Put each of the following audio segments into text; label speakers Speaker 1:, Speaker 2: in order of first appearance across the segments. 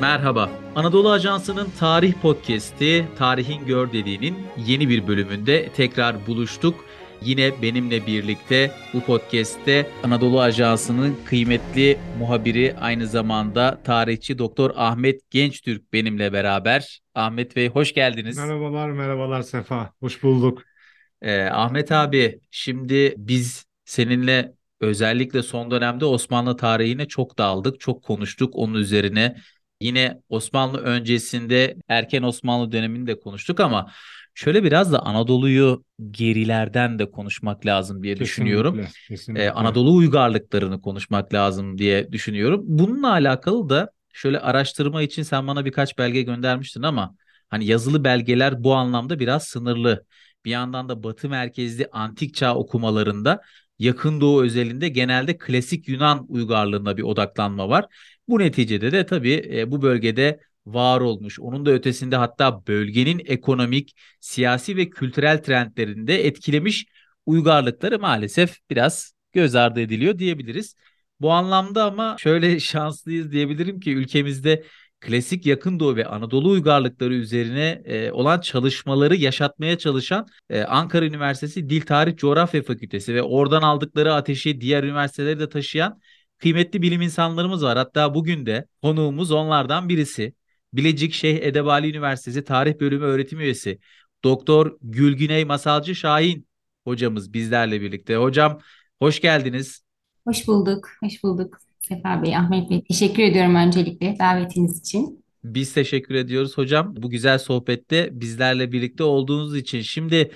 Speaker 1: Merhaba. Anadolu Ajansı'nın Tarih Podcast'i Tarihin Gör dediğinin yeni bir bölümünde tekrar buluştuk. Yine benimle birlikte bu podcast'te Anadolu Ajansı'nın kıymetli muhabiri aynı zamanda tarihçi Doktor Ahmet Gençtürk benimle beraber. Ahmet Bey hoş geldiniz.
Speaker 2: Merhabalar, merhabalar Sefa. Hoş bulduk.
Speaker 1: Ee, Ahmet abi şimdi biz seninle özellikle son dönemde Osmanlı tarihine çok daldık, çok konuştuk onun üzerine. Yine Osmanlı öncesinde erken Osmanlı dönemini de konuştuk ama şöyle biraz da Anadolu'yu gerilerden de konuşmak lazım diye düşünüyorum.
Speaker 2: Kesinlikle, kesinlikle.
Speaker 1: Ee, Anadolu uygarlıklarını konuşmak lazım diye düşünüyorum. Bununla alakalı da şöyle araştırma için sen bana birkaç belge göndermiştin ama hani yazılı belgeler bu anlamda biraz sınırlı. Bir yandan da Batı merkezli antik çağ okumalarında Yakın Doğu özelinde genelde klasik Yunan uygarlığına bir odaklanma var. Bu neticede de tabii e, bu bölgede var olmuş. Onun da ötesinde hatta bölgenin ekonomik, siyasi ve kültürel trendlerini de etkilemiş uygarlıkları maalesef biraz göz ardı ediliyor diyebiliriz. Bu anlamda ama şöyle şanslıyız diyebilirim ki ülkemizde klasik Yakın Doğu ve Anadolu uygarlıkları üzerine e, olan çalışmaları yaşatmaya çalışan e, Ankara Üniversitesi Dil Tarih Coğrafya Fakültesi ve oradan aldıkları ateşi diğer üniversiteleri de taşıyan kıymetli bilim insanlarımız var. Hatta bugün de konuğumuz onlardan birisi. Bilecik Şeyh Edebali Üniversitesi Tarih Bölümü öğretim üyesi Doktor Gülgüney Masalcı Şahin hocamız bizlerle birlikte. Hocam hoş geldiniz.
Speaker 3: Hoş bulduk, hoş bulduk. Sefa Bey, Ahmet Bey. Teşekkür ediyorum öncelikle davetiniz için.
Speaker 1: Biz teşekkür ediyoruz hocam bu güzel sohbette bizlerle birlikte olduğunuz için. Şimdi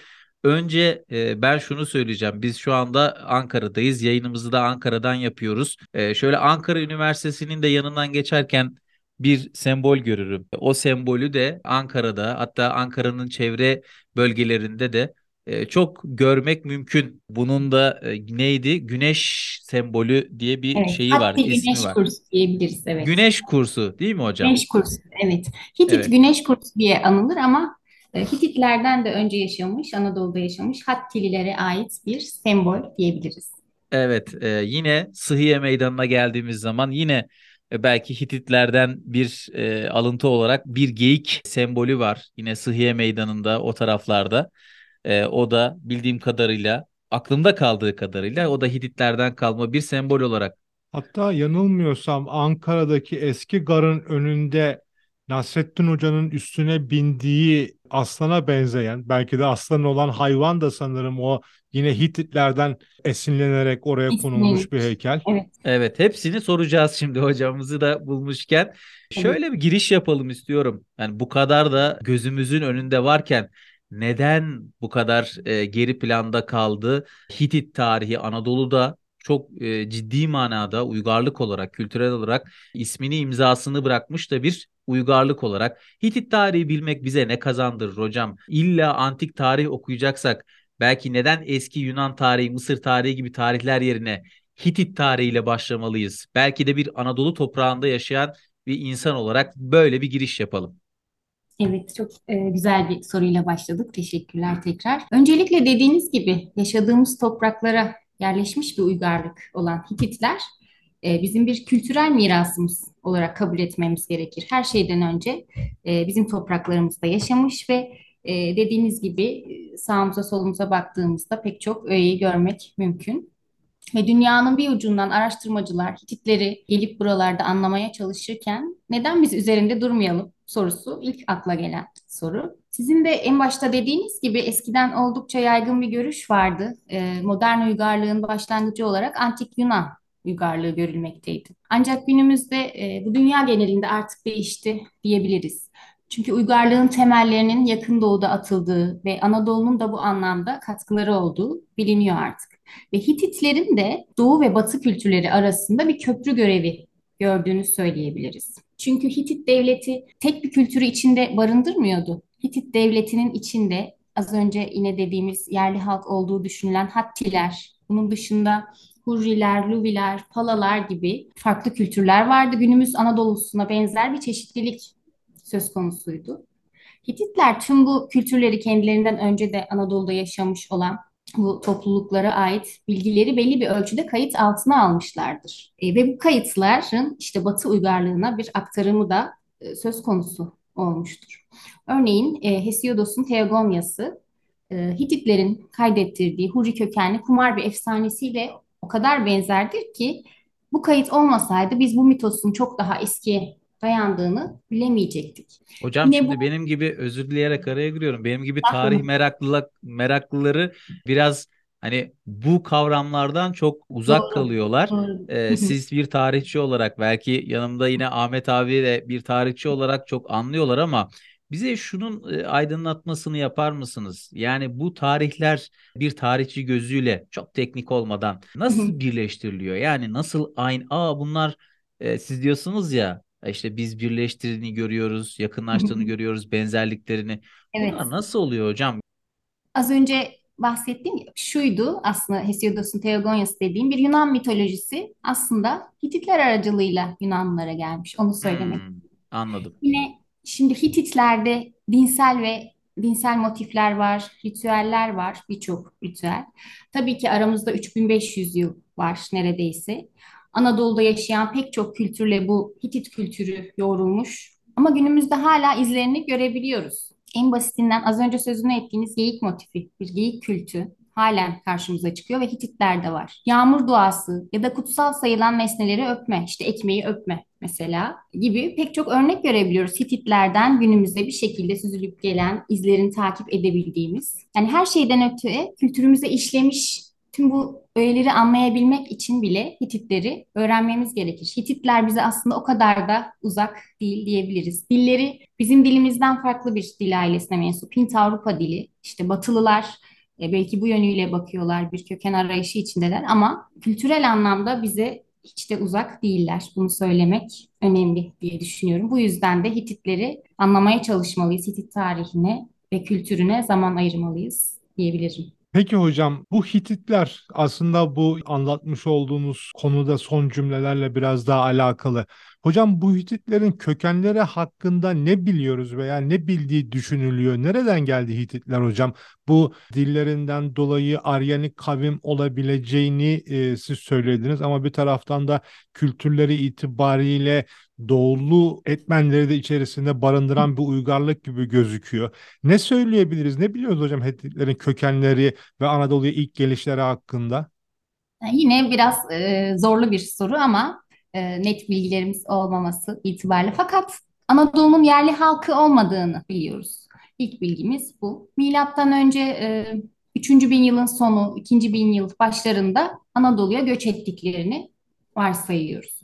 Speaker 1: önce e, ben şunu söyleyeceğim. Biz şu anda Ankara'dayız. Yayınımızı da Ankara'dan yapıyoruz. E, şöyle Ankara Üniversitesi'nin de yanından geçerken bir sembol görürüm. O sembolü de Ankara'da hatta Ankara'nın çevre bölgelerinde de e, çok görmek mümkün. Bunun da e, neydi? Güneş sembolü diye bir
Speaker 3: Evet,
Speaker 1: şeyi var, ismi
Speaker 3: Güneş
Speaker 1: var.
Speaker 3: Kursu diyebiliriz, evet.
Speaker 1: Güneş kursu değil mi hocam?
Speaker 3: Güneş Kursu, evet. Hitit
Speaker 1: Evet.
Speaker 3: Güneş Kursu diye anılır ama Hititlerden de önce yaşamış, Anadolu'da yaşamış Hattililere ait bir sembol diyebiliriz.
Speaker 1: Evet, e, yine Sıhhiye Meydanı'na geldiğimiz zaman yine e, belki Hititlerden bir e, alıntı olarak bir geyik sembolü var. Yine Sıhhiye Meydanı'nda o taraflarda. E, o da bildiğim kadarıyla, aklımda kaldığı kadarıyla o da Hititlerden kalma bir sembol olarak.
Speaker 2: Hatta yanılmıyorsam Ankara'daki eski garın önünde Nasrettin Hoca'nın üstüne bindiği aslana benzeyen, belki de aslan olan hayvan da sanırım o yine Hititlerden esinlenerek oraya konulmuş bir heykel.
Speaker 3: Evet,
Speaker 1: Evet, hepsini soracağız şimdi hocamızı da bulmuşken. Şöyle bir giriş yapalım istiyorum. Yani bu kadar da gözümüzün önünde varken neden bu kadar e, geri planda kaldı? Hitit tarihi Anadolu'da çok e, ciddi manada uygarlık olarak, kültürel olarak ismini imzasını bırakmış da bir uygarlık olarak. Hitit tarihi bilmek bize ne kazandırır hocam? İlla antik tarih okuyacaksak belki neden eski Yunan tarihi, Mısır tarihi gibi tarihler yerine Hitit tarihiyle başlamalıyız? Belki de bir Anadolu toprağında yaşayan bir insan olarak böyle bir giriş yapalım.
Speaker 3: Evet, çok e, güzel bir soruyla başladık. Teşekkürler tekrar. Öncelikle dediğiniz gibi yaşadığımız topraklara yerleşmiş bir uygarlık olan Hititler e, bizim bir kültürel mirasımız olarak kabul etmemiz gerekir. Her şeyden önce e, bizim topraklarımızda yaşamış ve e, dediğiniz gibi sağımıza solumuza baktığımızda pek çok öğeyi görmek mümkün. Ve dünyanın bir ucundan araştırmacılar Hititleri gelip buralarda anlamaya çalışırken neden biz üzerinde durmayalım sorusu ilk akla gelen soru. Sizin de en başta dediğiniz gibi eskiden oldukça yaygın bir görüş vardı. Ee, modern uygarlığın başlangıcı olarak Antik Yunan uygarlığı görülmekteydi. Ancak günümüzde e, bu dünya genelinde artık değişti diyebiliriz. Çünkü uygarlığın temellerinin yakın doğuda atıldığı ve Anadolu'nun da bu anlamda katkıları olduğu biliniyor artık. Ve Hititlerin de Doğu ve Batı kültürleri arasında bir köprü görevi gördüğünü söyleyebiliriz. Çünkü Hitit devleti tek bir kültürü içinde barındırmıyordu. Hitit devletinin içinde az önce yine dediğimiz yerli halk olduğu düşünülen Hattiler, bunun dışında Hurriler, Luviler, Palalar gibi farklı kültürler vardı. Günümüz Anadolu'suna benzer bir çeşitlilik söz konusuydu. Hititler tüm bu kültürleri kendilerinden önce de Anadolu'da yaşamış olan bu topluluklara ait bilgileri belli bir ölçüde kayıt altına almışlardır. E, ve bu kayıtların işte Batı uygarlığına bir aktarımı da e, söz konusu olmuştur. Örneğin e, Hesiodos'un Teogonyası e, Hititlerin kaydettirdiği Hurri kökenli kumar bir efsanesiyle o kadar benzerdir ki bu kayıt olmasaydı biz bu mitosun çok daha eskiye dayandığını bilemeyecektik.
Speaker 1: Hocam Yine şimdi bu... benim gibi özür dileyerek araya giriyorum. Benim gibi tarih meraklılar, meraklıları biraz hani bu kavramlardan çok uzak doğru, kalıyorlar. Doğru. Ee, siz bir tarihçi olarak belki yanımda yine Ahmet abi de bir tarihçi olarak çok anlıyorlar ama bize şunun e, aydınlatmasını yapar mısınız? Yani bu tarihler bir tarihçi gözüyle çok teknik olmadan nasıl birleştiriliyor? Yani nasıl aynı aa bunlar e, siz diyorsunuz ya işte biz birleştirdiğini görüyoruz, yakınlaştığını görüyoruz, benzerliklerini. Evet. Bunlar nasıl oluyor hocam?
Speaker 3: Az önce bahsettiğim şuydu aslında Hesiodos'un Theogonias dediğim bir Yunan mitolojisi aslında Hititler aracılığıyla Yunanlılara gelmiş. Onu söylemek. Hmm,
Speaker 1: anladım.
Speaker 3: Yine şimdi Hititlerde dinsel ve dinsel motifler var, ritüeller var, birçok ritüel. Tabii ki aramızda 3500 yıl var neredeyse. Anadolu'da yaşayan pek çok kültürle bu Hitit kültürü yoğrulmuş. Ama günümüzde hala izlerini görebiliyoruz. En basitinden az önce sözünü ettiğiniz geyik motifi, bir geyik kültü halen karşımıza çıkıyor ve Hititlerde var. Yağmur duası ya da kutsal sayılan nesneleri öpme, işte ekmeği öpme mesela gibi pek çok örnek görebiliyoruz. Hititlerden günümüzde bir şekilde süzülüp gelen, izlerini takip edebildiğimiz. Yani her şeyden öte kültürümüze işlemiş Tüm bu öğeleri anlayabilmek için bile Hititleri öğrenmemiz gerekir. Hititler bize aslında o kadar da uzak değil diyebiliriz. Dilleri bizim dilimizden farklı bir dil ailesine mensup. Hint Avrupa dili, işte Batılılar e, belki bu yönüyle bakıyorlar, bir köken arayışı içindeler ama kültürel anlamda bize hiç de uzak değiller. Bunu söylemek önemli diye düşünüyorum. Bu yüzden de Hititleri anlamaya çalışmalıyız. Hitit tarihine ve kültürüne zaman ayırmalıyız diyebilirim.
Speaker 2: Peki hocam bu Hititler aslında bu anlatmış olduğunuz konuda son cümlelerle biraz daha alakalı. Hocam bu Hititlerin kökenleri hakkında ne biliyoruz veya ne bildiği düşünülüyor? Nereden geldi Hititler hocam? Bu dillerinden dolayı Aryanik kavim olabileceğini e, siz söylediniz ama bir taraftan da kültürleri itibariyle doğulu etmenleri de içerisinde barındıran bir uygarlık gibi gözüküyor. Ne söyleyebiliriz? Ne biliyoruz hocam Hititlerin kökenleri ve Anadolu'ya ilk gelişleri hakkında?
Speaker 3: Yine biraz e, zorlu bir soru ama e, net bilgilerimiz olmaması itibariyle. Fakat Anadolu'nun yerli halkı olmadığını biliyoruz. İlk bilgimiz bu. Milattan önce e, 3. bin yılın sonu, 2. bin yıl başlarında Anadolu'ya göç ettiklerini varsayıyoruz.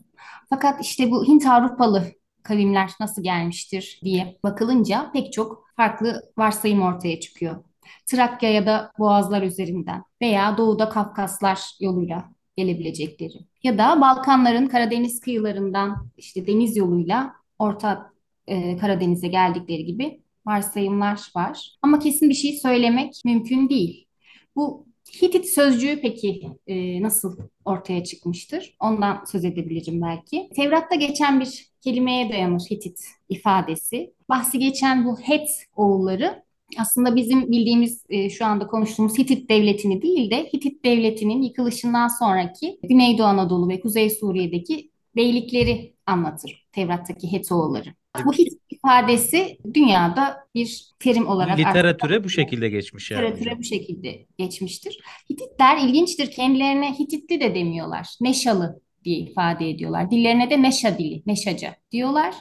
Speaker 3: Fakat işte bu Hint Avrupalı kavimler nasıl gelmiştir diye bakılınca pek çok farklı varsayım ortaya çıkıyor. Trakya ya da Boğazlar üzerinden veya Doğu'da Kafkaslar yoluyla gelebilecekleri. Ya da Balkanların Karadeniz kıyılarından işte deniz yoluyla Orta e, Karadeniz'e geldikleri gibi varsayımlar var. Ama kesin bir şey söylemek mümkün değil. Bu Hitit sözcüğü peki e, nasıl ortaya çıkmıştır? Ondan söz edebilirim belki. Tevrat'ta geçen bir kelimeye dayanır Hitit ifadesi. Bahsi geçen bu Het oğulları aslında bizim bildiğimiz e, şu anda konuştuğumuz Hitit devletini değil de Hitit devletinin yıkılışından sonraki Güneydoğu Anadolu ve Kuzey Suriye'deki beylikleri anlatır Tevrat'taki Hetoğulları. Bu Hitit ifadesi dünyada bir terim olarak
Speaker 1: literatüre bu şekilde geçmiş
Speaker 3: yani. Literatüre bu şekilde geçmiştir. Hititler ilginçtir. Kendilerine Hititli de demiyorlar. Neşalı diye ifade ediyorlar. Dillerine de Neşa dili, Neşaca diyorlar.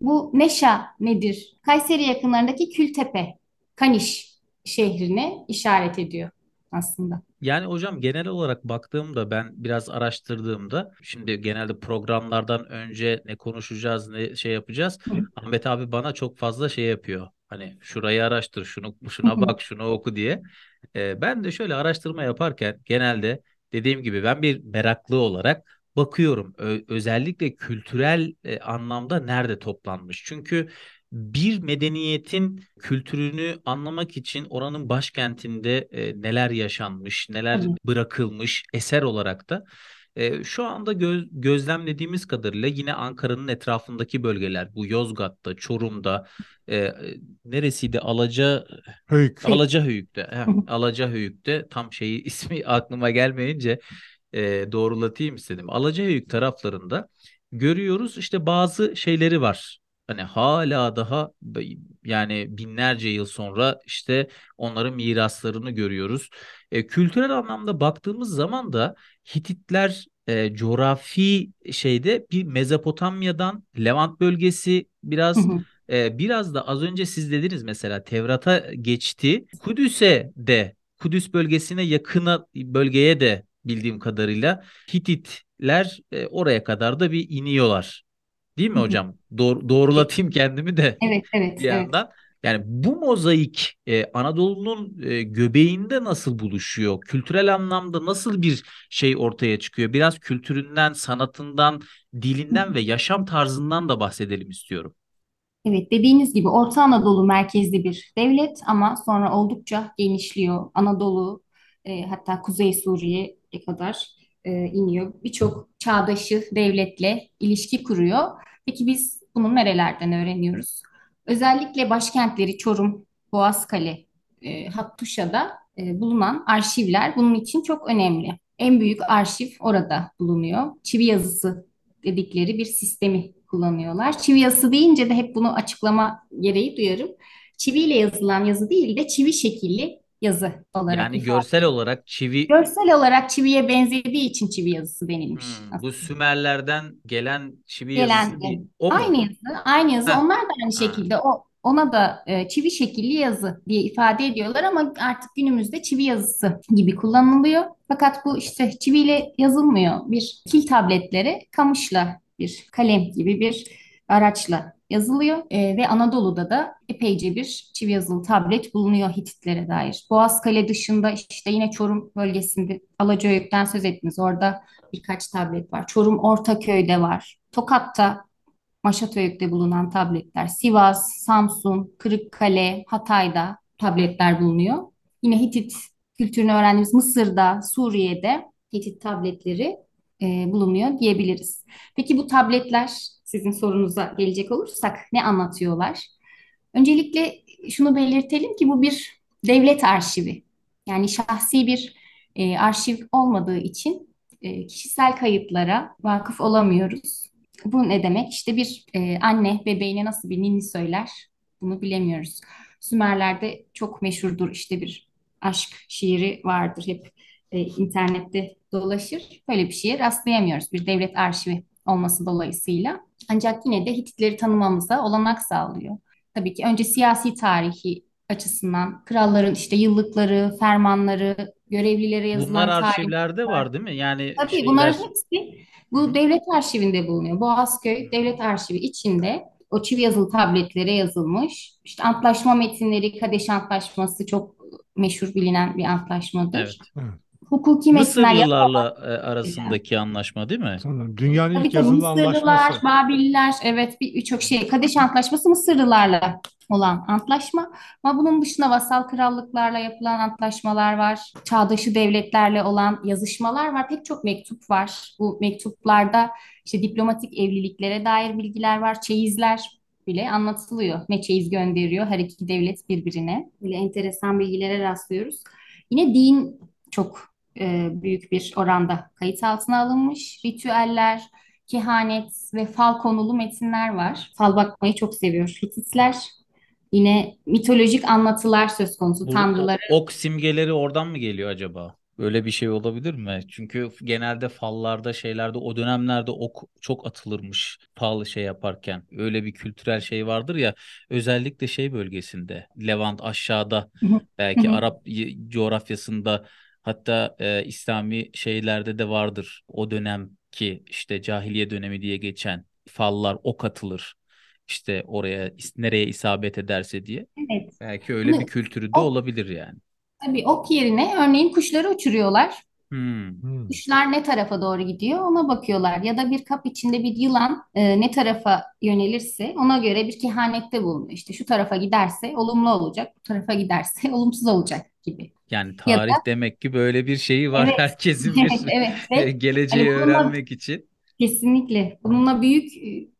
Speaker 3: Bu Neşa nedir? Kayseri yakınlarındaki Kültepe Kaniş şehrine işaret ediyor aslında.
Speaker 1: Yani hocam genel olarak baktığımda ben biraz araştırdığımda şimdi genelde programlardan önce ne konuşacağız ne şey yapacağız. Ahmet abi bana çok fazla şey yapıyor. Hani şurayı araştır, şunu şuna bak, şunu oku diye. Ee, ben de şöyle araştırma yaparken genelde dediğim gibi ben bir meraklı olarak bakıyorum. Ö- özellikle kültürel e, anlamda nerede toplanmış. Çünkü bir medeniyetin kültürünü anlamak için oranın başkentinde e, neler yaşanmış, neler Hı. bırakılmış eser olarak da e, şu anda göz, gözlemlediğimiz kadarıyla yine Ankara'nın etrafındaki bölgeler, bu Yozgat'ta, Çorum'da, e, neresiydi? Alaca Höyük. Alacahöyük'te. Heh, Alacahöyük'te tam şeyi ismi aklıma gelmeyince e, doğrulatayım istedim. Alacahöyük taraflarında görüyoruz işte bazı şeyleri var Hani hala daha yani binlerce yıl sonra işte onların miraslarını görüyoruz. E, kültürel anlamda baktığımız zaman da Hititler e, coğrafi şeyde bir Mezopotamya'dan Levant bölgesi biraz e, biraz da az önce siz dediniz mesela Tevrat'a geçti. Kudüs'e de Kudüs bölgesine yakına bölgeye de bildiğim kadarıyla Hititler e, oraya kadar da bir iniyorlar. Değil mi hocam? Doğru, doğrulatayım kendimi de
Speaker 3: Evet, evet,
Speaker 1: bir
Speaker 3: evet.
Speaker 1: yandan. Yani bu mozaik e, Anadolu'nun e, göbeğinde nasıl buluşuyor? Kültürel anlamda nasıl bir şey ortaya çıkıyor? Biraz kültüründen, sanatından, dilinden ve yaşam tarzından da bahsedelim istiyorum.
Speaker 3: Evet, dediğiniz gibi Orta Anadolu merkezli bir devlet ama sonra oldukça genişliyor. Anadolu, e, hatta Kuzey Suriye'ye kadar e, iniyor. Birçok çağdaşı devletle ilişki kuruyor. Peki biz bunu nerelerden öğreniyoruz? Özellikle başkentleri Çorum, Boğazkale, e, Hattuşa'da e, bulunan arşivler bunun için çok önemli. En büyük arşiv orada bulunuyor. Çivi yazısı dedikleri bir sistemi kullanıyorlar. Çivi yazısı deyince de hep bunu açıklama gereği duyarım. Çiviyle yazılan yazı değil de çivi şekilli yazı olarak
Speaker 1: Yani
Speaker 3: ifade
Speaker 1: görsel olarak çivi
Speaker 3: Görsel olarak çiviye benzediği için çivi yazısı denilmiş
Speaker 1: Hmm,
Speaker 3: aslında.
Speaker 1: bu Sümerlerden gelen çivi
Speaker 3: Gelen
Speaker 1: yazısı değil. O mu?
Speaker 3: aynı yazı, aynı yazı.
Speaker 1: Heh.
Speaker 3: Onlar da aynı
Speaker 1: Ha.
Speaker 3: şekilde o ona da e, çivi şekilli yazı diye ifade ediyorlar ama artık günümüzde çivi yazısı gibi kullanılıyor. Fakat bu işte çiviyle yazılmıyor. Bir kil tabletleri kamışla bir kalem gibi bir araçla yazılıyor E, ve Anadolu'da da epeyce bir çivi yazılı tablet bulunuyor Hititlere dair. Boğazkale dışında işte yine Çorum bölgesinde Alacaök'ten söz ettiniz. Orada birkaç tablet var. Çorum Ortaköy'de var. Tokat'ta Maşatöyük'te bulunan tabletler. Sivas, Samsun, Kırıkkale, Hatay'da tabletler bulunuyor. Yine Hitit kültürünü öğrendiğimiz Mısır'da, Suriye'de Hitit tabletleri e, bulunuyor diyebiliriz. Peki bu tabletler sizin sorunuza gelecek olursak ne anlatıyorlar? Öncelikle şunu belirtelim ki bu bir devlet arşivi. Yani şahsi bir e, arşiv olmadığı için e, kişisel kayıtlara vakıf olamıyoruz. Bu ne demek? İşte bir e, anne bebeğine nasıl bir ninni söyler bunu bilemiyoruz. Sümerlerde çok meşhurdur işte bir aşk şiiri vardır hep e, internette dolaşır. Böyle bir şeye rastlayamıyoruz bir devlet arşivi olması dolayısıyla. Ancak yine de Hititleri tanımamıza olanak sağlıyor. Tabii ki önce siyasi tarihi açısından kralların işte yıllıkları, fermanları, görevlilere
Speaker 1: Bunlar
Speaker 3: yazılan tarih
Speaker 1: arşivlerde var değil mi? Yani
Speaker 3: Tabii bunların
Speaker 1: şeyler
Speaker 3: hepsi bu devlet arşivinde bulunuyor. Boğazköy Devlet Arşivi içinde o çivi yazılı tabletlere yazılmış. İşte antlaşma metinleri, Kadeş Antlaşması çok meşhur bilinen bir antlaşmadır.
Speaker 1: evet.
Speaker 3: Hukuki metinler
Speaker 1: Mısırlılarla e, arasındaki anlaşma değil mi?
Speaker 2: Sanırım dünyanın
Speaker 3: Tabii
Speaker 2: ilk
Speaker 3: tabii
Speaker 2: yazılı
Speaker 3: Mısırlılar,
Speaker 2: anlaşması.
Speaker 3: Babiller, evet bir- birçok şey. Kadeş Antlaşması Mısırlılarla olan antlaşma. Ama bunun dışında vasal krallıklarla yapılan antlaşmalar var. Çağdaşı devletlerle olan yazışmalar var. Pek çok mektup var. Bu mektuplarda işte diplomatik evliliklere dair bilgiler var. Çeyizler bile anlatılıyor. Ne çeyiz gönderiyor her iki devlet birbirine. Böyle enteresan bilgilere rastlıyoruz. Yine din çok e, büyük bir oranda kayıt altına alınmış. Ritüeller, kehanet ve fal konulu metinler var. Fal bakmayı çok seviyor Hititler. Yine mitolojik anlatılar söz konusu.
Speaker 1: Bu
Speaker 3: Tanrıları
Speaker 1: ok simgeleri oradan mı geliyor acaba? Böyle bir şey olabilir mi? Çünkü genelde fallarda şeylerde o dönemlerde ok çok atılırmış fal şey yaparken. Öyle bir kültürel şey vardır ya özellikle şey bölgesinde Levant aşağıda belki. Arap coğrafyasında hatta e, İslami şeylerde de vardır. O dönemki işte cahiliye dönemi diye geçen fallar ok atılır. İşte oraya nereye isabet ederse diye.
Speaker 3: Evet.
Speaker 1: Belki öyle bir
Speaker 3: Bunu
Speaker 1: kültürü de
Speaker 3: ok,
Speaker 1: olabilir yani.
Speaker 3: tabii ok yerine örneğin kuşları uçuruyorlar.
Speaker 1: Hmm.
Speaker 2: Hmm.
Speaker 3: Kuşlar ne tarafa doğru gidiyor ona bakıyorlar. Ya da bir kap içinde bir yılan e, ne tarafa yönelirse ona göre bir kehanette bulunuyor. İşte şu tarafa giderse olumlu olacak, bu tarafa giderse olumsuz olacak gibi.
Speaker 1: Yani
Speaker 3: Ya da
Speaker 1: tarih demek ki böyle bir şeyi var
Speaker 3: evet,
Speaker 1: herkesin
Speaker 3: evet,
Speaker 1: bir
Speaker 3: evet ve hani
Speaker 1: geleceği
Speaker 3: bununla
Speaker 1: öğrenmek için.
Speaker 3: Kesinlikle. Bununla büyük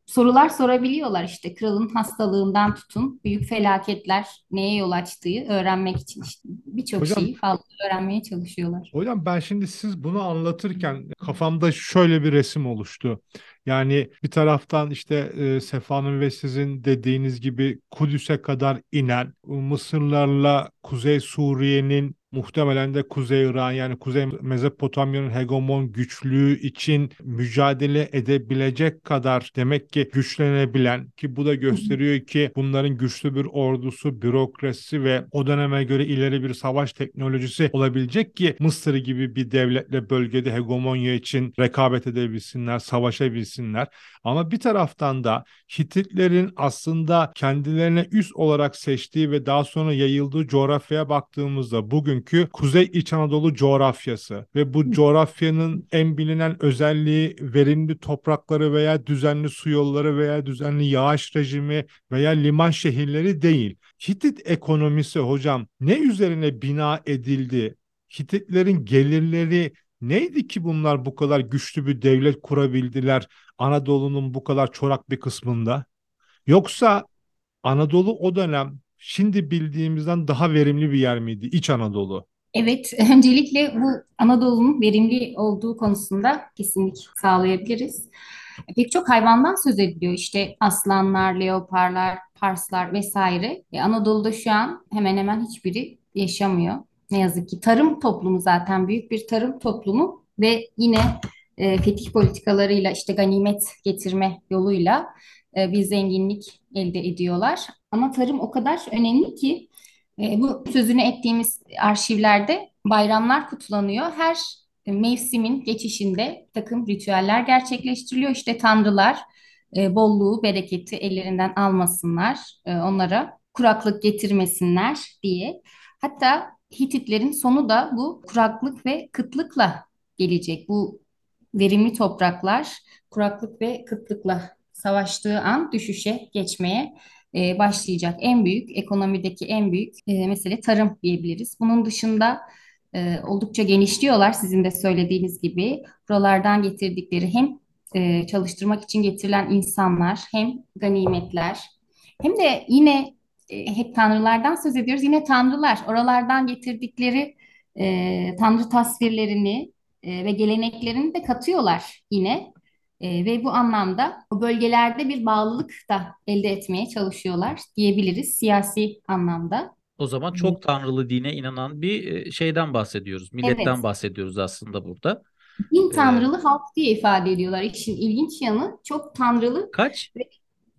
Speaker 3: sorular sorabiliyorlar işte kralın hastalığından tutun büyük felaketler neye yol açtığı öğrenmek için işte birçok şeyi fazla öğrenmeye çalışıyorlar.
Speaker 2: Hocam ben şimdi siz bunu anlatırken kafamda şöyle bir resim oluştu. Yani bir taraftan işte e, Sefa'nın ve sizin dediğiniz gibi Kudüs'e kadar inen Mısırlarla Kuzey Suriye'nin muhtemelen de Kuzey İran yani Kuzey Mezopotamya'nın hegemon güçlüğü için mücadele edebilecek kadar demek ki güçlenebilen ki bu da gösteriyor ki bunların güçlü bir ordusu, bürokrasi ve o döneme göre ileri bir savaş teknolojisi olabilecek ki Mısır gibi bir devletle bölgede hegemonya için rekabet edebilsinler, savaşabilsinler. Ama bir taraftan da Hititlerin aslında kendilerine üst olarak seçtiği ve daha sonra yayıldığı coğrafyaya baktığımızda bugünkü Kuzey İç Anadolu coğrafyası ve bu coğrafyanın en bilinen özelliği verimli toprakları veya düzenli su yolları veya düzenli yağış rejimi veya liman şehirleri değil. Hitit ekonomisi hocam ne üzerine bina edildi? Hititlerin gelirleri neydi ki bunlar bu kadar güçlü bir devlet kurabildiler Anadolu'nun bu kadar çorak bir kısmında? Yoksa Anadolu o dönem şimdi bildiğimizden daha verimli bir yer miydi İç Anadolu?
Speaker 3: Evet, öncelikle bu Anadolu'nun verimli olduğu konusunda kesinlik sağlayabiliriz. Pek çok hayvandan söz ediliyor. İşte aslanlar, leoparlar, parslar vesaire. E, Anadolu'da şu an hemen hemen hiçbiri yaşamıyor. Ne yazık ki tarım toplumu zaten büyük bir tarım toplumu ve yine e, fetih politikalarıyla işte ganimet getirme yoluyla e, bir zenginlik elde ediyorlar. Ama tarım o kadar önemli ki e, bu sözünü ettiğimiz arşivlerde bayramlar kutlanıyor. Her mevsimin geçişinde takım ritüeller gerçekleştiriliyor. İşte tanrılar e, bolluğu, bereketi ellerinden almasınlar, e, onlara kuraklık getirmesinler diye. Hatta Hititlerin sonu da bu kuraklık ve kıtlıkla gelecek. Bu verimli topraklar kuraklık ve kıtlıkla savaştığı an düşüşe geçmeye e, başlayacak. En büyük ekonomideki en büyük e, mesele tarım diyebiliriz. Bunun dışında e, oldukça genişliyorlar sizin de söylediğiniz gibi. Buralardan getirdikleri hem e, çalıştırmak için getirilen insanlar hem ganimetler hem de yine e, hep tanrılardan söz ediyoruz. Yine tanrılar oralardan getirdikleri e, tanrı tasvirlerini e, ve geleneklerini de katıyorlar yine. E, ve bu anlamda o bölgelerde bir bağlılık da elde etmeye çalışıyorlar diyebiliriz siyasi anlamda.
Speaker 1: O zaman çok tanrılı dine inanan bir e, şeyden bahsediyoruz. Milletten
Speaker 3: Evet.
Speaker 1: bahsediyoruz aslında burada.
Speaker 3: Bin
Speaker 1: Ee,
Speaker 3: tanrılı halk diye ifade ediyorlar. İşin ilginç yanı çok tanrılı,
Speaker 1: kaç?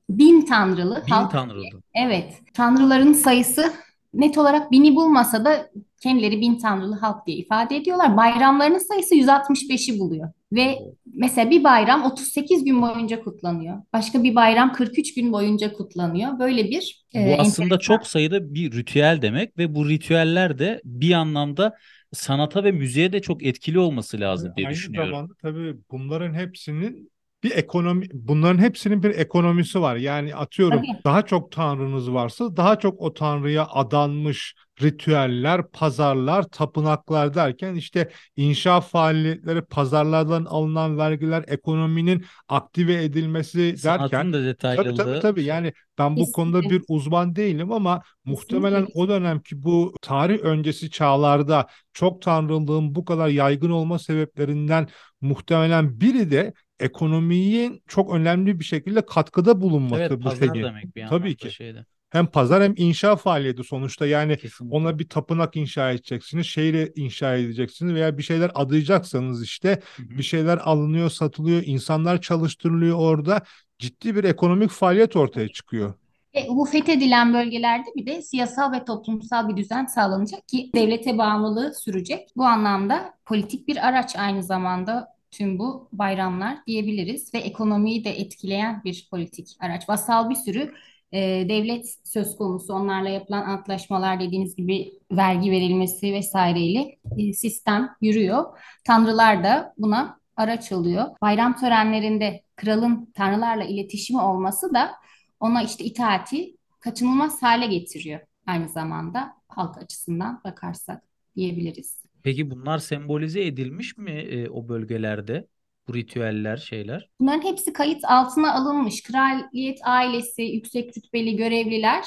Speaker 3: Bin tanrılı
Speaker 1: Bin
Speaker 3: halk.
Speaker 1: tanrılı.
Speaker 3: Evet, tanrıların sayısı net olarak bini bulmasa da kendileri bin tanrılı halk diye ifade ediyorlar. Bayramlarının sayısı 165'i buluyor. Ve mesela bir bayram 38 gün boyunca kutlanıyor. Başka bir bayram 43 gün boyunca kutlanıyor. Böyle bir e,
Speaker 1: Bu aslında
Speaker 3: enteresan-
Speaker 1: çok sayıda bir ritüel demek ve bu ritüeller de bir anlamda sanata ve müziğe de çok etkili olması lazım diye
Speaker 2: Aynı
Speaker 1: düşünüyorum.
Speaker 2: zamanda tabii bunların hepsinin bir ekonomi bunların hepsinin bir ekonomisi var. Yani atıyorum
Speaker 3: Tabii.
Speaker 2: daha çok tanrınız varsa daha çok o tanrıya adanmış ritüeller, pazarlar, tapınaklar derken işte inşa faaliyetleri, pazarlardan alınan vergiler, ekonominin aktive edilmesi derken
Speaker 1: da
Speaker 2: Tabii
Speaker 1: detaylılığı.
Speaker 2: tabii tabii yani ben bu konuda
Speaker 3: Kesinlikle.
Speaker 2: bir uzman değilim ama muhtemelen
Speaker 3: Kesinlikle.
Speaker 2: o dönemki bu tarih öncesi çağlarda çok tanrılığın bu kadar yaygın olma sebeplerinden muhtemelen biri de ekonomiye çok önemli bir şekilde katkıda bulunması
Speaker 1: Evet
Speaker 2: bu
Speaker 1: pazar
Speaker 2: şeyin.
Speaker 1: demek bir
Speaker 2: Tabii ki.
Speaker 1: şeyde.
Speaker 2: Hem pazar hem inşa faaliyeti sonuçta yani
Speaker 1: Kesinlikle.
Speaker 2: ona bir tapınak inşa edeceksiniz, şehri inşa edeceksiniz veya bir şeyler adayacaksanız işte
Speaker 1: Hı hı.
Speaker 2: bir şeyler alınıyor, satılıyor, insanlar çalıştırılıyor orada. Ciddi bir ekonomik faaliyet ortaya çıkıyor.
Speaker 3: E, bu fethedilen bölgelerde bir de siyasal ve toplumsal bir düzen sağlanacak ki devlete bağımlılığı sürecek. Bu anlamda politik bir araç aynı zamanda tüm bu bayramlar diyebiliriz ve ekonomiyi de etkileyen bir politik araç. Vasal bir sürü e, devlet söz konusu onlarla yapılan antlaşmalar dediğiniz gibi vergi verilmesi vesaireyle e, sistem yürüyor. Tanrılar da buna araç oluyor. Bayram törenlerinde kralın tanrılarla iletişimi olması da ona işte itaati kaçınılmaz hale getiriyor aynı zamanda halk açısından bakarsak diyebiliriz.
Speaker 1: Peki bunlar sembolize edilmiş mi e, o bölgelerde? bu ritüeller, şeyler?
Speaker 3: Bunların hepsi kayıt altına alınmış. Kraliyet ailesi, yüksek rütbeli görevliler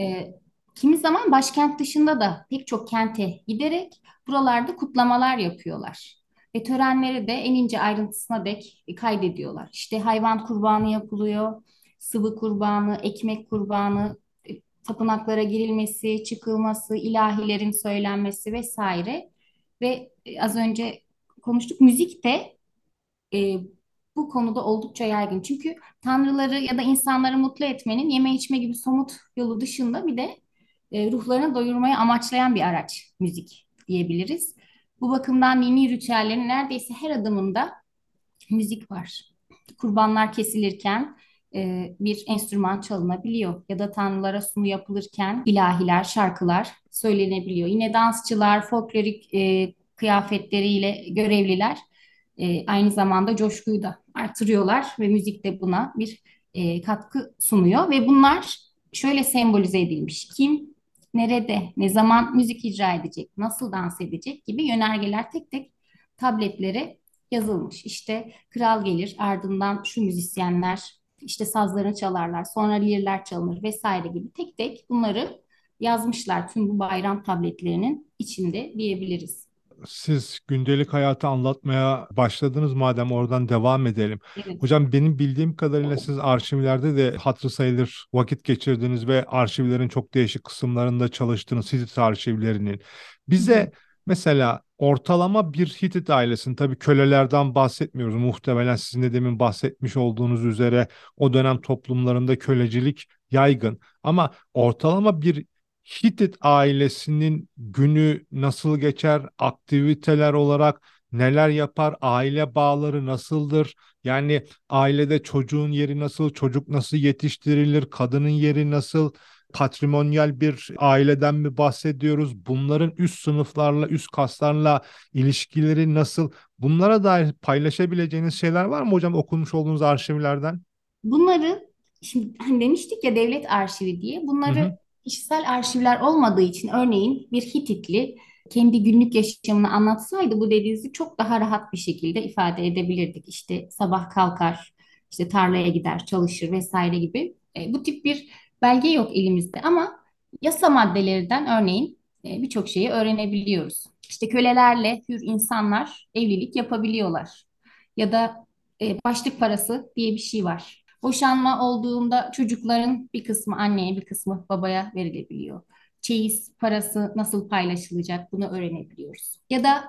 Speaker 3: e, kimi zaman başkent dışında da pek çok kente giderek buralarda kutlamalar yapıyorlar. Ve törenleri de en ince ayrıntısına dek kaydediyorlar. İşte hayvan kurbanı yapılıyor, sıvı kurbanı, ekmek kurbanı, e, tapınaklara girilmesi, çıkılması, ilahilerin söylenmesi vesaire. Ve e, az önce konuştuk müzik de e, bu konuda oldukça yaygın. Çünkü tanrıları ya da insanları mutlu etmenin yeme içme gibi somut yolu dışında bir de e, ruhlarını doyurmayı amaçlayan bir araç müzik diyebiliriz. Bu bakımdan dini ritüellerin neredeyse her adımında müzik var. Kurbanlar kesilirken e, bir enstrüman çalınabiliyor ya da tanrılara sunu yapılırken ilahiler, şarkılar söylenebiliyor. Yine dansçılar, folklorik e, kıyafetleriyle görevliler e, aynı zamanda coşkuyu da artırıyorlar ve müzik de buna bir e, katkı sunuyor ve bunlar şöyle sembolize edilmiş. Kim, nerede, ne zaman müzik icra edecek, nasıl dans edecek gibi yönergeler tek tek tabletlere yazılmış. İşte kral gelir, ardından şu müzisyenler işte sazlarını çalarlar, sonra lirler çalınır vesaire gibi tek tek bunları yazmışlar tüm bu bayram tabletlerinin içinde diyebiliriz
Speaker 2: siz gündelik hayatı anlatmaya başladınız madem oradan devam edelim.
Speaker 3: Evet.
Speaker 2: Hocam benim bildiğim kadarıyla siz arşivlerde de hatırı sayılır vakit geçirdiniz ve arşivlerin çok değişik kısımlarında çalıştınız. Hitit arşivlerinin. Bize mesela ortalama bir Hitit ailesinin tabii kölelerden bahsetmiyoruz. Muhtemelen sizin de demin bahsetmiş olduğunuz üzere o dönem toplumlarında kölecilik yaygın. Ama ortalama bir Hitit ailesinin günü nasıl geçer, aktiviteler olarak neler yapar, aile bağları nasıldır? Yani ailede çocuğun yeri nasıl, çocuk nasıl yetiştirilir, kadının yeri nasıl? Patrimonyal bir aileden mi bahsediyoruz? Bunların üst sınıflarla, üst kaslarla ilişkileri nasıl? Bunlara dair paylaşabileceğiniz şeyler var mı hocam okumuş olduğunuz arşivlerden?
Speaker 3: Bunları şimdi hani demiştik ya devlet arşivi diye bunları hı hı kişisel arşivler olmadığı için örneğin bir Hititli kendi günlük yaşamını anlatsaydı bu dediğinizi çok daha rahat bir şekilde ifade edebilirdik. İşte sabah kalkar, işte tarlaya gider, çalışır vesaire gibi. E, bu tip bir belge yok elimizde ama yasa maddelerinden örneğin e, birçok şeyi öğrenebiliyoruz. İşte kölelerle hür insanlar evlilik yapabiliyorlar. Ya da e, başlık parası diye bir şey var. Boşanma olduğunda çocukların bir kısmı anneye bir kısmı babaya verilebiliyor. Çeyiz parası nasıl paylaşılacak bunu öğrenebiliyoruz. Ya da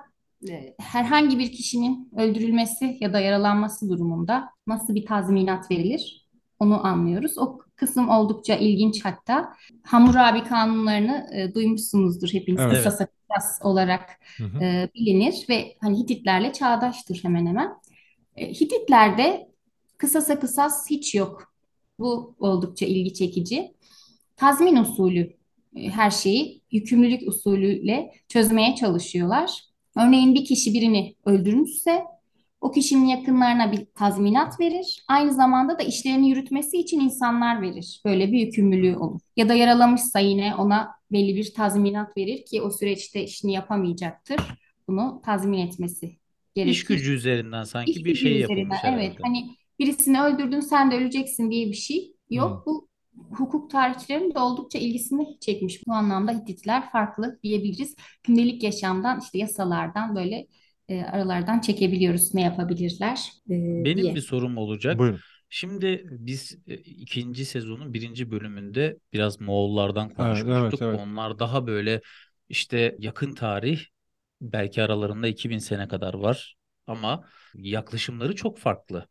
Speaker 3: e, herhangi bir kişinin öldürülmesi ya da yaralanması durumunda nasıl bir tazminat verilir onu anlıyoruz. O kısım oldukça ilginç hatta. Hammurabi kanunlarını e, duymuşsunuzdur hepiniz.
Speaker 2: Evet.
Speaker 3: Kısas olarak hı hı. E, bilinir ve hani Hititlerle çağdaştır hemen hemen. E, Hititlerde Kısasa kısas hiç yok. Bu oldukça ilgi çekici. Tazmin usulü e, her şeyi yükümlülük usulüyle çözmeye çalışıyorlar. Örneğin bir kişi birini öldürmüşse o kişinin yakınlarına bir tazminat verir. Aynı zamanda da işlerini yürütmesi için insanlar verir. Böyle bir yükümlülüğü olur. Ya da yaralamışsa yine ona belli bir tazminat verir ki o süreçte işini yapamayacaktır. Bunu tazmin etmesi gerekir.
Speaker 1: İş gücü üzerinden sanki
Speaker 3: İş
Speaker 1: bir şey
Speaker 3: üzerinden,
Speaker 1: yapılmış
Speaker 3: Evet
Speaker 1: herhalde.
Speaker 3: hani birisini öldürdün sen de öleceksin diye bir şey yok.
Speaker 2: Hmm.
Speaker 3: Bu hukuk tarihçilerinin de oldukça ilgisini çekmiş. Bu anlamda Hititler farklı diyebiliriz. Gündelik yaşamdan işte yasalardan böyle e, aralardan çekebiliyoruz ne yapabilirler e,
Speaker 1: Benim
Speaker 3: diye.
Speaker 1: bir sorum olacak.
Speaker 2: Buyurun.
Speaker 1: Şimdi biz e, ikinci sezonun birinci bölümünde biraz Moğollardan
Speaker 2: Evet,
Speaker 1: konuşmuştuk.
Speaker 2: evet, evet.
Speaker 1: Onlar daha böyle işte yakın tarih belki aralarında 2000 sene kadar var ama yaklaşımları çok farklı.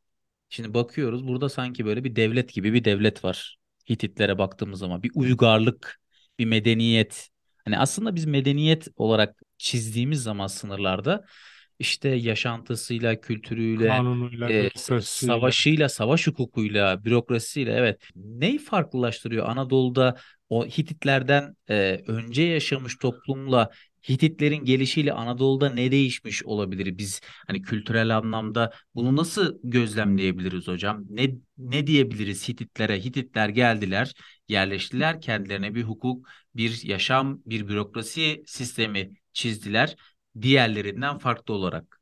Speaker 1: Şimdi bakıyoruz burada sanki böyle bir devlet gibi bir devlet var. Hititlere baktığımız zaman bir uygarlık, bir medeniyet. Hani aslında biz medeniyet olarak çizdiğimiz zaman sınırlarda işte yaşantısıyla, kültürüyle,
Speaker 2: Kanunuyla,
Speaker 1: e, savaşıyla, savaş hukukuyla, bürokrasisiyle evet. Neyi farklılaştırıyor Anadolu'da o Hititlerden e, önce yaşamış toplumla Hititlerin gelişiyle Anadolu'da ne değişmiş olabilir? Biz hani kültürel anlamda bunu nasıl gözlemleyebiliriz hocam? Ne ne diyebiliriz Hititlere? Hititler geldiler, yerleştiler, kendilerine bir hukuk, bir yaşam, bir bürokrasi sistemi çizdiler diğerlerinden farklı olarak.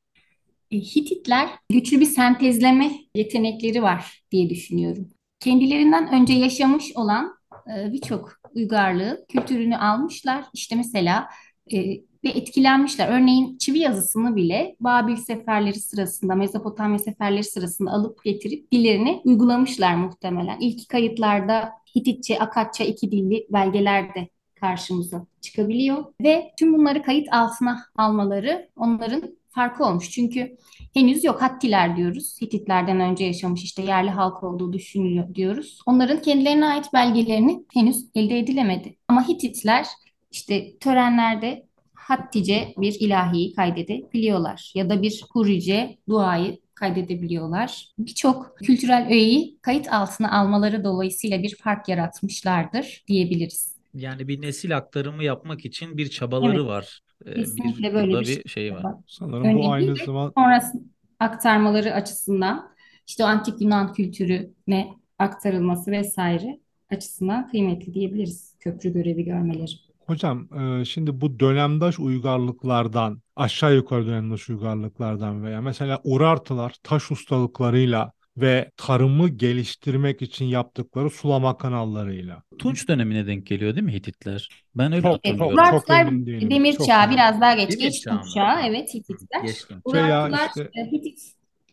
Speaker 3: E, Hititler güçlü bir sentezleme yetenekleri var diye düşünüyorum. Kendilerinden önce yaşamış olan e, birçok uygarlığı, kültürünü almışlar. İşte mesela e, ve etkilenmişler. Örneğin çivi yazısını bile Babil seferleri sırasında, Mezopotamya seferleri sırasında alıp getirip dillerini uygulamışlar muhtemelen. İlk kayıtlarda Hititçe, Akatça iki dilli belgeler de karşımıza çıkabiliyor ve tüm bunları kayıt altına almaları onların farkı olmuş. Çünkü henüz yok Hattiler diyoruz. Hititlerden önce yaşamış işte yerli halk olduğu düşünülüyor diyoruz. Onların kendilerine ait belgelerini henüz elde edilemedi. Ama Hititler işte törenlerde Hattice bir ilahiyi kaydedebiliyorlar ya da bir Hurice duayı kaydedebiliyorlar. Birçok kültürel öğeyi kayıt altına almaları dolayısıyla bir fark yaratmışlardır diyebiliriz.
Speaker 1: Yani bir nesil aktarımı yapmak için bir çabaları
Speaker 3: Evet,
Speaker 1: var. Ee,
Speaker 3: kesinlikle
Speaker 1: bir
Speaker 3: böyle
Speaker 1: burada
Speaker 3: bir şey
Speaker 1: bir şey var.
Speaker 3: var.
Speaker 2: Sanırım
Speaker 3: Örneğin
Speaker 2: bu aynı zaman
Speaker 3: sonrası aktarmaları açısından işte o antik Yunan kültürüne aktarılması vesaire açısından kıymetli diyebiliriz köprü görevi görmeleri.
Speaker 2: Hocam e, şimdi bu dönemdaş uygarlıklardan aşağı yukarı dönemdaş uygarlıklardan veya mesela Urartılar taş ustalıklarıyla ve tarımı geliştirmek için yaptıkları sulama kanallarıyla.
Speaker 1: Tunç dönemine denk geliyor değil mi Hititler? Ben öyle
Speaker 2: Çok,
Speaker 1: hatırlıyorum.
Speaker 2: çok, çok emin değilim.
Speaker 3: demir
Speaker 2: Çok
Speaker 3: çağı biraz daha geç.
Speaker 1: Demir
Speaker 3: Geç? Tunç çağı evet Hititler.
Speaker 1: Geçtim.
Speaker 2: Şey ya
Speaker 3: Urartular
Speaker 2: işte
Speaker 3: e,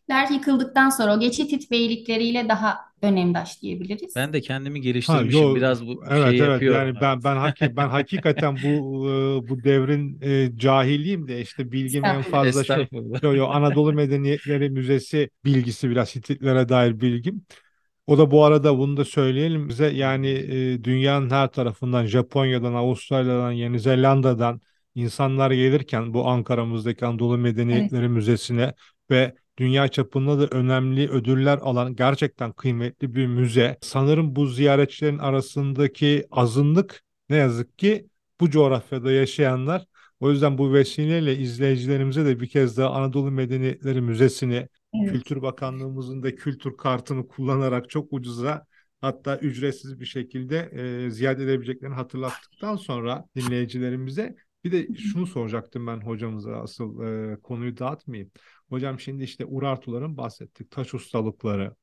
Speaker 3: Hititler yıkıldıktan sonra o geç Hitit beylikleriyle daha dönemdaş diyebiliriz.
Speaker 1: Ben de kendimi
Speaker 2: Ha
Speaker 1: geliştirmişim.
Speaker 2: yo
Speaker 1: Biraz bu
Speaker 2: evet
Speaker 1: şeyi
Speaker 2: evet
Speaker 1: yapıyorum.
Speaker 2: yani ben ben haki, ben hakikaten bu e, bu devrin e, cahiliyim de işte bilgim en fazla şey yo yo Anadolu Medeniyetleri Müzesi bilgisi biraz Hititlere dair bilgim. O da bu arada bunu da söyleyelim bize yani e, dünyanın her tarafından Japonya'dan, Avustralya'dan, Yeni Zelanda'dan insanlar gelirken bu Ankara'mızdaki Anadolu
Speaker 3: Evet.
Speaker 2: Medeniyetleri Müzesi'ne ve dünya çapında da önemli ödüller alan gerçekten kıymetli bir müze. Sanırım bu ziyaretçilerin arasındaki azınlık ne yazık ki bu coğrafyada yaşayanlar. O yüzden bu vesileyle izleyicilerimize de bir kez daha Anadolu Medeniyetleri Müzesi'ni
Speaker 3: Evet.
Speaker 2: Kültür Bakanlığımızın da kültür kartını kullanarak çok ucuza hatta ücretsiz bir şekilde e, ziyaret edebileceklerini hatırlattıktan sonra dinleyicilerimize bir de şunu soracaktım ben hocamıza asıl e, konuyu dağıtmayayım. Hocam şimdi işte Urartuların bahsettik. Taş ustalıkları,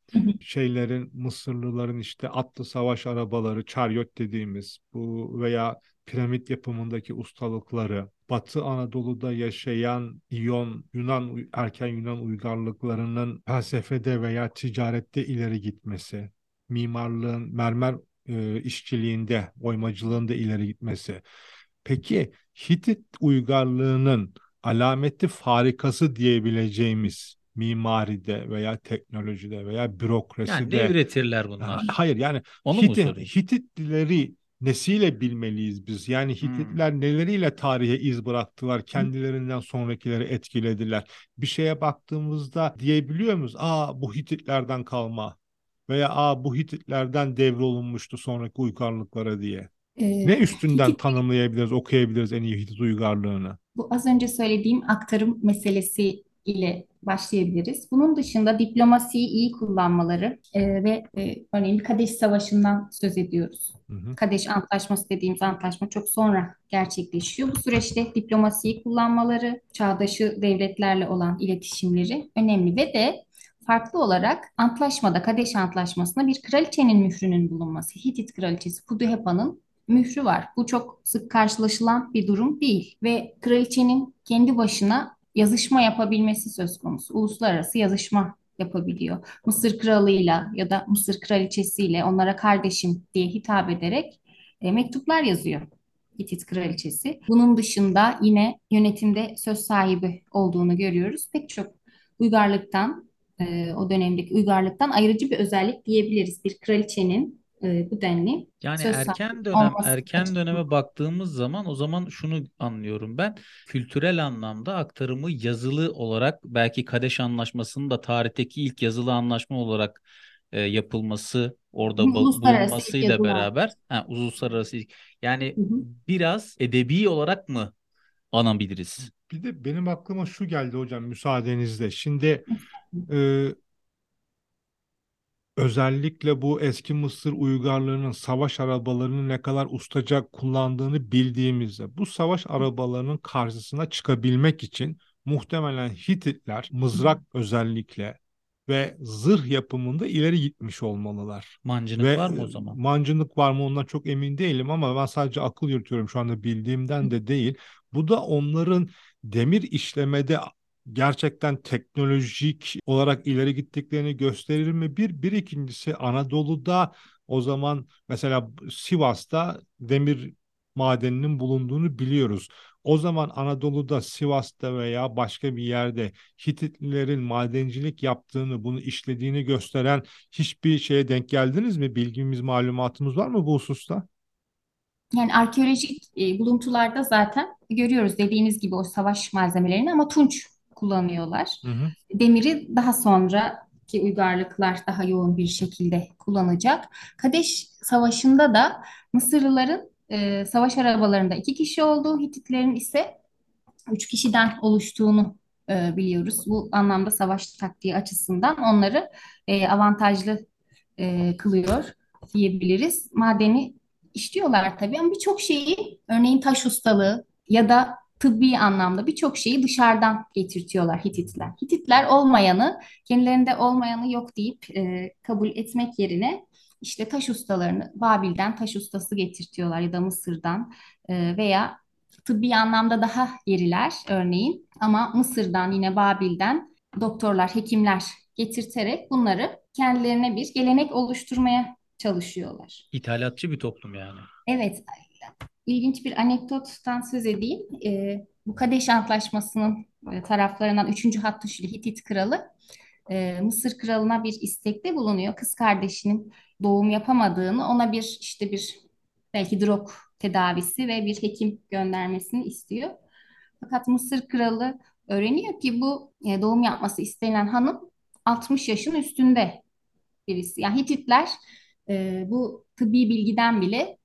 Speaker 2: şeylerin Mısırlıların işte atlı savaş arabaları, çaryot dediğimiz bu veya piramit yapımındaki ustalıkları, Batı Anadolu'da yaşayan İyon, Yunan, erken Yunan uygarlıklarının felsefede veya ticarette ileri gitmesi, mimarlığın, mermer e, işçiliğinde, oymacılığında ileri gitmesi. Peki Hitit uygarlığının alameti farikası diyebileceğimiz mimaride veya teknolojide veya
Speaker 1: Yani ne
Speaker 2: bürokraside
Speaker 1: üretirler bunlar?
Speaker 2: hayır yani
Speaker 1: Onu mu
Speaker 2: Hitit? Hititlileri nesiyle bilmeliyiz biz? Yani
Speaker 1: Hmm.
Speaker 2: Hititler neleriyle tarihe iz bıraktılar, kendilerinden sonrakileri etkilediler. Bir şeye baktığımızda diyebiliyor muyuz? Aa bu Hititlerden kalma veya aa bu Hititlerden devrolunmuştu sonraki uygarlıklara diye.
Speaker 3: Ee,
Speaker 2: Ne üstünden
Speaker 3: Hitit
Speaker 2: tanımlayabiliriz, okuyabiliriz en iyi Hitit uygarlığını?
Speaker 3: Bu az önce söylediğim aktarım meselesi ile başlayabiliriz. Bunun dışında diplomasiyi iyi kullanmaları e, ve e, örneğin Kadeş Savaşı'ndan söz ediyoruz.
Speaker 2: Hı hı.
Speaker 3: Kadeş Antlaşması dediğimiz antlaşma çok sonra gerçekleşiyor. Bu süreçte diplomasiyi kullanmaları, çağdaşı devletlerle olan iletişimleri önemli ve de farklı olarak antlaşmada, Kadeş Antlaşması'nda bir kraliçenin mührünün bulunması. Hitit kraliçesi Puduhepa'nın mührü var. Bu çok sık karşılaşılan bir durum değil ve kraliçenin kendi başına yazışma yapabilmesi söz konusu. Uluslararası yazışma yapabiliyor. Mısır kralıyla ya da Mısır kraliçesiyle onlara kardeşim diye hitap ederek e, mektuplar yazıyor Hitit kraliçesi. Bunun dışında yine yönetimde söz sahibi olduğunu görüyoruz. Pek çok uygarlıktan, e, o dönemdeki uygarlıktan ayrıcı bir özellik diyebiliriz. Bir kraliçenin e, bu denli
Speaker 1: Yani
Speaker 3: söz sahibi
Speaker 1: erken dönem
Speaker 3: olması
Speaker 1: erken
Speaker 3: açısından.
Speaker 1: döneme baktığımız zaman o zaman şunu anlıyorum ben. Kültürel anlamda aktarımı yazılı olarak belki Kadeş Anlaşması'nın da tarihteki ilk yazılı anlaşma olarak e, yapılması orada ba-
Speaker 3: Uluslararası ilk
Speaker 1: bulunmasıyla beraber ha, uluslararası ilk yani
Speaker 3: Hı hı.
Speaker 1: biraz edebi olarak mı anabiliriz?
Speaker 2: Bir de benim aklıma şu geldi hocam müsaadenizle. Şimdi e, özellikle bu eski Mısır uygarlığının savaş arabalarını ne kadar ustaca kullandığını bildiğimizde bu savaş arabalarının karşısına çıkabilmek için muhtemelen Hititler mızrak özellikle ve zırh yapımında ileri gitmiş olmalılar.
Speaker 1: Mancınık
Speaker 2: Ve
Speaker 1: var mı o zaman?
Speaker 2: mancınık var mı ondan çok emin değilim ama ben sadece akıl yürütüyorum şu anda bildiğimden de değil. Bu da onların demir işlemede gerçekten teknolojik olarak ileri gittiklerini gösterir mi? Bir, bir ikincisi Anadolu'da o zaman mesela Sivas'ta demir madeninin bulunduğunu biliyoruz. O zaman Anadolu'da, Sivas'ta veya başka bir yerde Hititlilerin madencilik yaptığını, bunu işlediğini gösteren hiçbir şeye denk geldiniz mi? Bilgimiz, malumatımız var mı bu hususta?
Speaker 3: Yani arkeolojik e, buluntularda zaten görüyoruz dediğiniz gibi o savaş malzemelerini ama tunç kullanıyorlar.
Speaker 2: Hı hı.
Speaker 3: Demiri daha sonraki uygarlıklar daha yoğun bir şekilde kullanacak. Kadeş Savaşı'nda da Mısırlıların e, savaş arabalarında iki kişi olduğu, Hititlerin ise üç kişiden oluştuğunu e, biliyoruz. Bu anlamda savaş taktiği açısından onları e, avantajlı e, kılıyor diyebiliriz. Madeni işliyorlar tabii ama birçok şeyi örneğin taş ustalığı ya da tıbbi anlamda birçok şeyi dışarıdan getirtiyorlar Hititler. Hititler olmayanı, kendilerinde olmayanı yok deyip e, kabul etmek yerine işte taş ustalarını Babil'den taş ustası getirtiyorlar ya da Mısır'dan e, veya tıbbi anlamda daha geriler örneğin ama Mısır'dan yine Babil'den doktorlar, hekimler getirterek bunları kendilerine bir gelenek oluşturmaya çalışıyorlar.
Speaker 1: İthalatçı bir toplum yani.
Speaker 3: Evet, ilginç bir anekdottan söz edeyim. Ee, bu Kadeş Antlaşması'nın e, taraflarından 3. Hattuşili Hitit kralı e, Mısır kralına bir istekte bulunuyor. Kız kardeşinin doğum yapamadığını, ona bir işte bir belki drog tedavisi ve bir hekim göndermesini istiyor. Fakat Mısır kralı öğreniyor ki bu e, doğum yapması istenilen hanım 60 yaşın üstünde birisi. Yani Hititler e, bu tıbbi bilgiden bile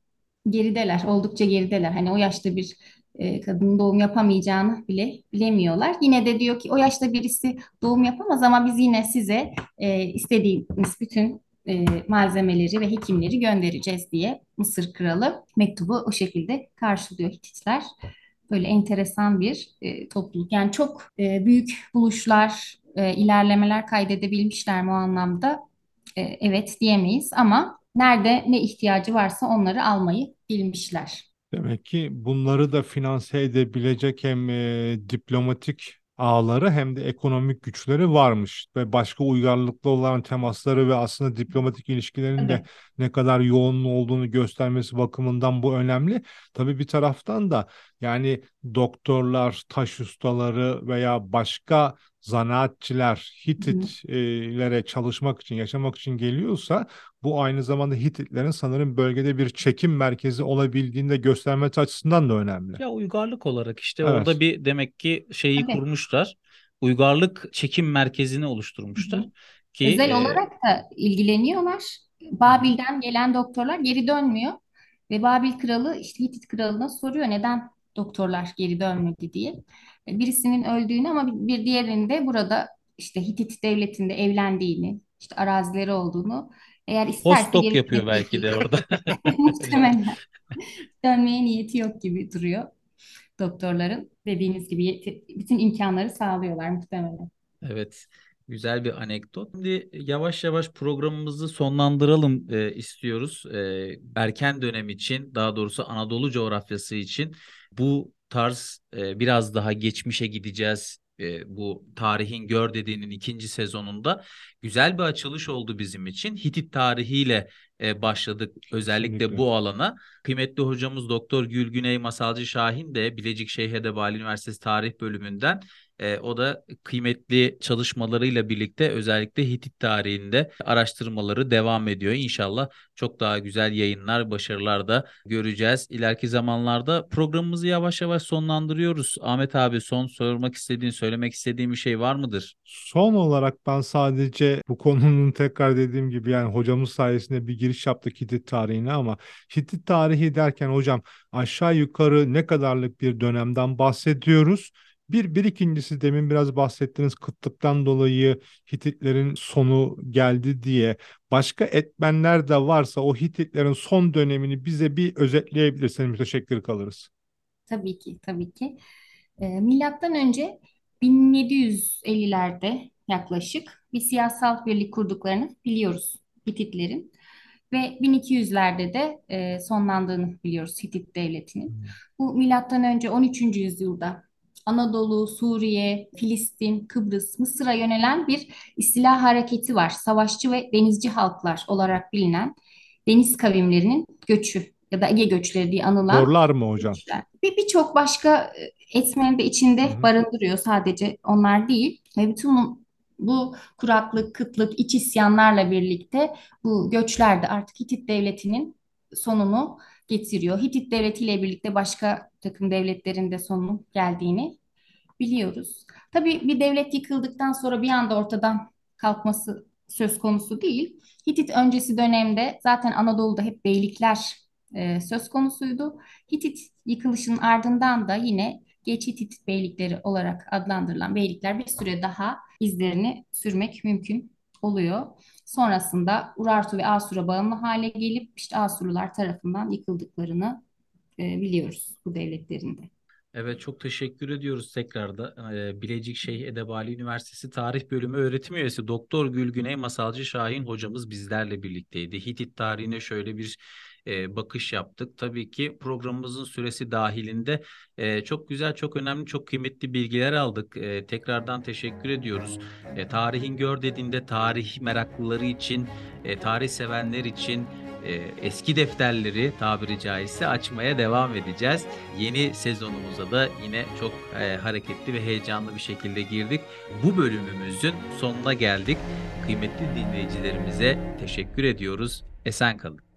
Speaker 3: gerideler, oldukça gerideler. Hani o yaşta bir e, kadının doğum yapamayacağını bile bilemiyorlar. Yine de diyor ki o yaşta birisi doğum yapamaz ama biz yine size e, istediğiniz bütün e, malzemeleri ve hekimleri göndereceğiz diye Mısır kralı mektubu o şekilde karşılıyor Hititler. Böyle enteresan bir e, topluluk. Yani çok e, büyük buluşlar, e, ilerlemeler kaydedebilmişler mi o anlamda? E, evet diyemeyiz ama nerede ne ihtiyacı varsa onları almayı bilmişler.
Speaker 2: Demek ki bunları da finanse edebilecek hem e, diplomatik ağları hem de ekonomik güçleri varmış ve başka uygarlıklı olan temasları ve aslında diplomatik ilişkilerin de
Speaker 3: Evet.
Speaker 2: ne kadar yoğun olduğunu göstermesi bakımından bu önemli. Tabii bir taraftan da yani doktorlar, taş ustaları veya başka zanaatçiler Hititlere çalışmak için, yaşamak için geliyorsa bu aynı zamanda Hititlerin sanırım bölgede bir çekim merkezi olabildiğini de göstermesi açısından da önemli.
Speaker 1: Ya uygarlık olarak işte
Speaker 2: Evet.
Speaker 1: orada bir demek ki şeyi
Speaker 3: Tabii.
Speaker 1: kurmuşlar. Uygarlık çekim merkezini oluşturmuşlar ki
Speaker 3: Özel
Speaker 1: e,
Speaker 3: olarak da ilgileniyorlar. Babil'den gelen doktorlar geri dönmüyor. Ve Babil kralı işte Hitit kralına soruyor neden doktorlar geri dönmedi diye. E, Birisinin öldüğünü ama bir bir diğerinin de burada işte Hitit devletinde evlendiğini, işte arazileri olduğunu eğer isterse
Speaker 1: postdoc
Speaker 3: geri
Speaker 1: yapıyor belki de orada.
Speaker 3: Muhtemelen dönmeye niyeti yok gibi duruyor doktorların. Dediğiniz gibi bütün imkanları sağlıyorlar muhtemelen.
Speaker 1: Evet, güzel bir anekdot. Şimdi yavaş yavaş programımızı sonlandıralım e, istiyoruz. E, erken dönem için, daha doğrusu Anadolu coğrafyası için bu tarz e, biraz daha geçmişe gideceğiz. E, bu tarihin gör dediğinin ikinci sezonunda güzel bir açılış oldu bizim için. Hitit tarihiyle e, başladık özellikle
Speaker 2: Kesinlikle.
Speaker 1: bu alana. Kıymetli hocamız Doktor Gülgüney Masalcı Şahin de Bilecik Şeyh Edebali Üniversitesi Tarih Bölümünden e, o da kıymetli çalışmalarıyla birlikte özellikle Hitit tarihinde araştırmaları devam ediyor. İnşallah çok daha güzel yayınlar, başarılar da göreceğiz. İleriki zamanlarda programımızı yavaş yavaş sonlandırıyoruz. Ahmet abi son sormak istediğin, söylemek istediğin bir şey var mıdır?
Speaker 2: Son olarak ben sadece bu konunun tekrar dediğim gibi yani hocamız sayesinde bir giriş yaptık Hitit tarihine ama Hitit tarihi derken hocam aşağı yukarı ne kadarlık bir dönemden bahsediyoruz? Bir, bir ikincisi demin biraz bahsettiğiniz kıtlıktan dolayı Hititlerin sonu geldi diye başka etmenler de varsa o Hititlerin son dönemini bize bir özetleyebilirseniz müteşekkir kalırız.
Speaker 3: Tabii ki, tabii ki. E, milattan önce 1750'lerde yaklaşık bir siyasal birlik kurduklarını biliyoruz Hititlerin ve 1200'lerde de e, sonlandığını biliyoruz Hitit devletinin. Bu milattan önce 13. yüzyılda Anadolu, Suriye, Filistin, Kıbrıs, Mısır'a yönelen bir istila hareketi var. Savaşçı ve denizci halklar olarak bilinen deniz kavimlerinin göçü ya da Ege göçleri diye anılan
Speaker 2: Zorlar mı hocam?
Speaker 3: göçler. Bir birçok başka e, etmeni de içinde
Speaker 2: Hı hı.
Speaker 3: barındırıyor. Sadece onlar değil. Ve bütün bu, kuraklık, kıtlık, iç isyanlarla birlikte bu göçler de artık Hitit devletinin sonunu getiriyor. Hitit devletiyle birlikte başka takım devletlerin de sonunun geldiğini biliyoruz. Tabii bir devlet yıkıldıktan sonra bir anda ortadan kalkması söz konusu değil. Hitit öncesi dönemde zaten Anadolu'da hep beylikler e, söz konusuydu. Hitit yıkılışının ardından da yine Geç Hitit beylikleri olarak adlandırılan beylikler bir süre daha izlerini sürmek mümkün oluyor. Sonrasında Urartu ve Asur'a bağımlı hale gelip işte Asurlular tarafından yıkıldıklarını e, biliyoruz bu devletlerin de.
Speaker 1: Evet çok teşekkür ediyoruz tekrarda. Ee, Bilecik Şeyh Edebali Üniversitesi Tarih Bölümü öğretim üyesi Doktor Gülgüney Masalcı Şahin hocamız bizlerle birlikteydi. Hitit tarihine şöyle bir e, bakış yaptık. Tabii ki programımızın süresi dahilinde e, çok güzel, çok önemli, çok kıymetli bilgiler aldık. E, tekrardan teşekkür ediyoruz. Tarihin gör dediğinde tarih meraklıları için, tarih sevenler için eski defterleri tabiri caizse açmaya devam edeceğiz. Yeni sezonumuza da yine çok e, hareketli ve heyecanlı bir şekilde girdik. Bu bölümümüzün sonuna geldik. Kıymetli dinleyicilerimize teşekkür ediyoruz. Esen kalın.